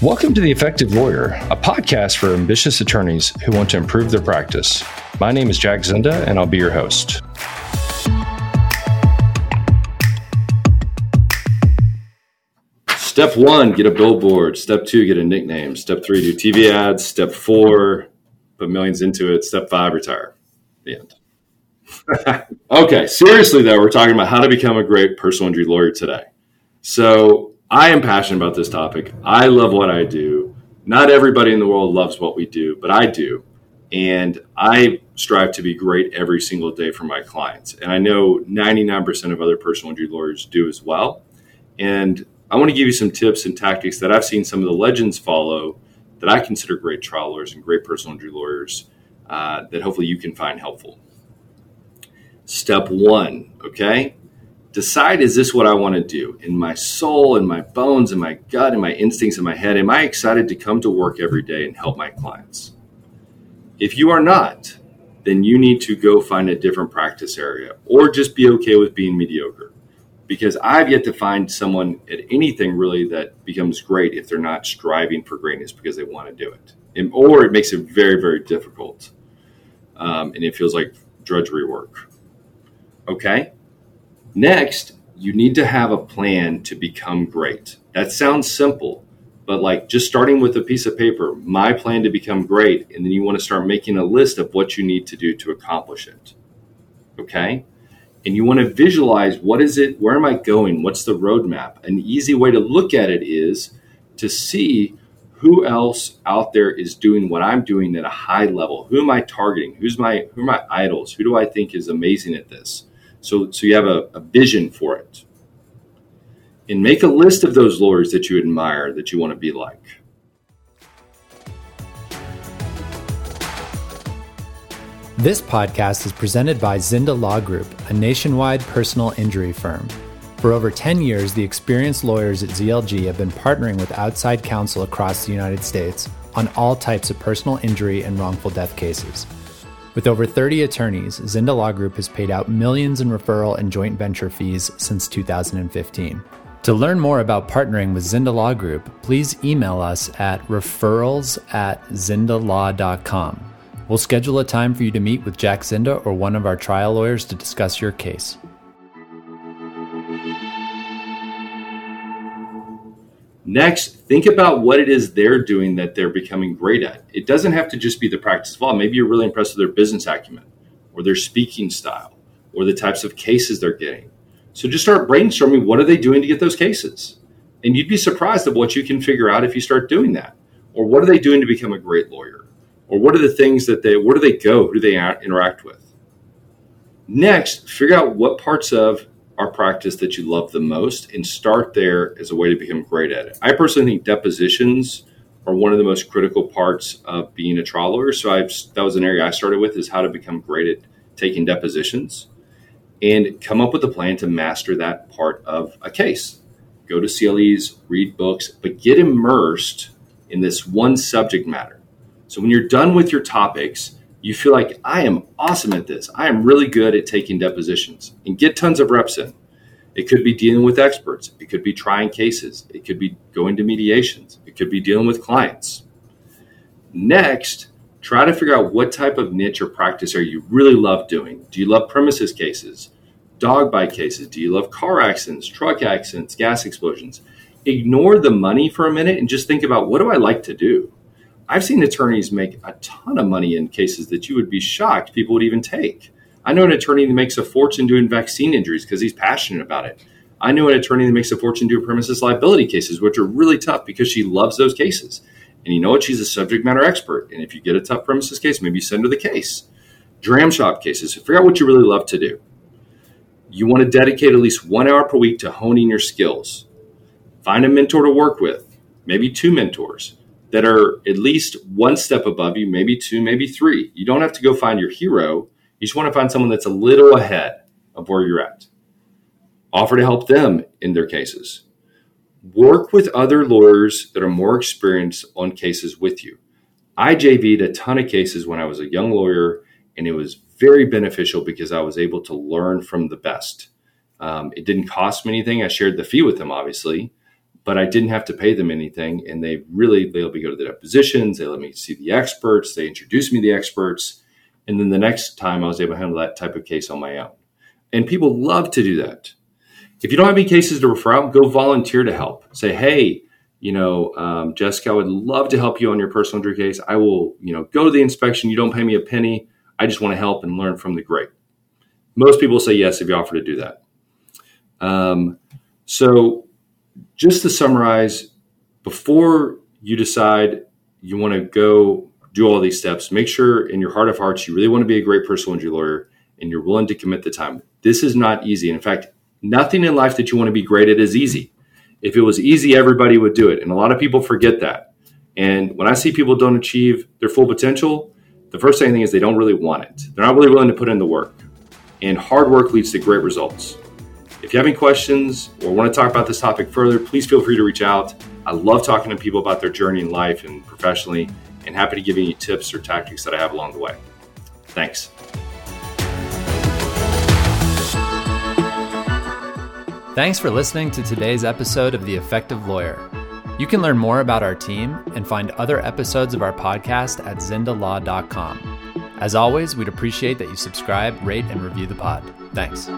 Welcome to The Effective Lawyer, a podcast for ambitious attorneys who want to improve their practice. My name is Jack Zinda, and I'll be your host. Step one, get a billboard. Step two, get a nickname. Step three, do TV ads. Step four, put millions into it. Step five, retire. The end. okay, seriously though, we're talking about how to become a great personal injury lawyer today. So I am passionate about this topic. I love what I do. Not everybody in the world loves what we do, but I do. And I strive to be great every single day for my clients. And I know 99% of other personal injury lawyers do as well. And I want to give you some tips and tactics that I've seen some of the legends follow that I consider great trial lawyers and great personal injury lawyers uh, that hopefully you can find helpful. Step one, okay? Decide is this what I want to do? In my soul, in my bones, in my gut, in my instincts, in my head, am I excited to come to work every day and help my clients? If you are not, then you need to go find a different practice area or just be okay with being mediocre because I've yet to find someone at anything really that becomes great if they're not striving for greatness because they want to do it, and, or it makes it very, very difficult, um, and it feels like drudgery work. Okay. Next, you need to have a plan to become great. That sounds simple, but like just starting with a piece of paper, my plan to become great, and then you want to start making a list of what you need to do to accomplish it. Okay and you want to visualize what is it, where am I going, what's the roadmap. An easy way to look at it is to see who else out there is doing what I'm doing at a high level. Who am I targeting? Who's my who are my idols? Who do I think is amazing at this? So so you have a, a vision for it. And make a list of those lawyers that you admire that you want to be like. This podcast is presented by Zinda Law Group, a nationwide personal injury firm. For over 10 years, the experienced lawyers at ZLG have been partnering with outside counsel across the United States on all types of personal injury and wrongful death cases. With over 30 attorneys, Zinda Law Group has paid out millions in referral and joint venture fees since 2015. To learn more about partnering with Zinda Law Group, please email us at referrals at zindalaw.com. We'll schedule a time for you to meet with Jack Zinda or one of our trial lawyers to discuss your case. Next, think about what it is they're doing that they're becoming great at. It doesn't have to just be the practice of law. Maybe you're really impressed with their business acumen or their speaking style or the types of cases they're getting. So just start brainstorming what are they doing to get those cases? And you'd be surprised at what you can figure out if you start doing that. Or what are they doing to become a great lawyer? or what are the things that they where do they go who do they interact with next figure out what parts of our practice that you love the most and start there as a way to become great at it. I personally think depositions are one of the most critical parts of being a trial lawyer. So I've, that was an area i started with is how to become great at taking depositions and come up with a plan to master that part of a case. Go to CLEs read books but get immersed in this one subject matter. So when you're done with your topics, you feel like I am awesome at this. I am really good at taking depositions and get tons of reps in. It could be dealing with experts. It could be trying cases. It could be going to mediations. It could be dealing with clients. Next, try to figure out what type of niche or practice are you really love doing. Do you love premises cases, dog bite cases? Do you love car accidents, truck accidents, gas explosions? Ignore the money for a minute and just think about what do I like to do? I've seen attorneys make a ton of money in cases that you would be shocked people would even take. I know an attorney that makes a fortune doing vaccine injuries because he's passionate about it. I know an attorney that makes a fortune doing premises liability cases, which are really tough because she loves those cases. And you know what? She's a subject matter expert. And if you get a tough premises case, maybe you send her the case. Dram shop cases. Figure out what you really love to do. You want to dedicate at least one hour per week to honing your skills. Find a mentor to work with, maybe two mentors that are at least one step above you, maybe two, maybe three. You don't have to go find your hero. You just want to find someone that's a little ahead of where you're at. Offer to help them in their cases. Work with other lawyers that are more experienced on cases with you. I JV'd a ton of cases when I was a young lawyer, and it was very beneficial because I was able to learn from the best. Um, it didn't cost me anything. I shared the fee with them, obviously, but I didn't have to pay them anything. And they really, they let me go to the depositions. They let me see the experts. They introduced me to the experts. And then the next time I was able to handle that type of case on my own. And people love to do that. If you don't have any cases to refer out, go volunteer to help. Say, hey, you know, um, Jessica, I would love to help you on your personal injury case. I will, you know, go to the inspection. You don't pay me a penny. I just want to help and learn from the great. Most people say yes if you offer to do that. Um, so just to summarize, before you decide you want to go do all these steps, make sure in your heart of hearts you really want to be a great personal injury lawyer and you're willing to commit the time. This is not easy. In fact, nothing in life that you want to be great at is easy. If it was easy, everybody would do it. And a lot of people forget that. And when I see people don't achieve their full potential, the first thing is they don't really want it. They're not really willing to put in the work. And hard work leads to great results. If you have any questions or want to talk about this topic further, please feel free to reach out. I love talking to people about their journey in life and professionally, and happy to give any tips or tactics that I have along the way. Thanks. Thanks for listening to today's episode of The Effective Lawyer. You can learn more about our team and find other episodes of our podcast at zindalaw.com. As always, we'd appreciate that you subscribe, rate, and review the pod. Thanks.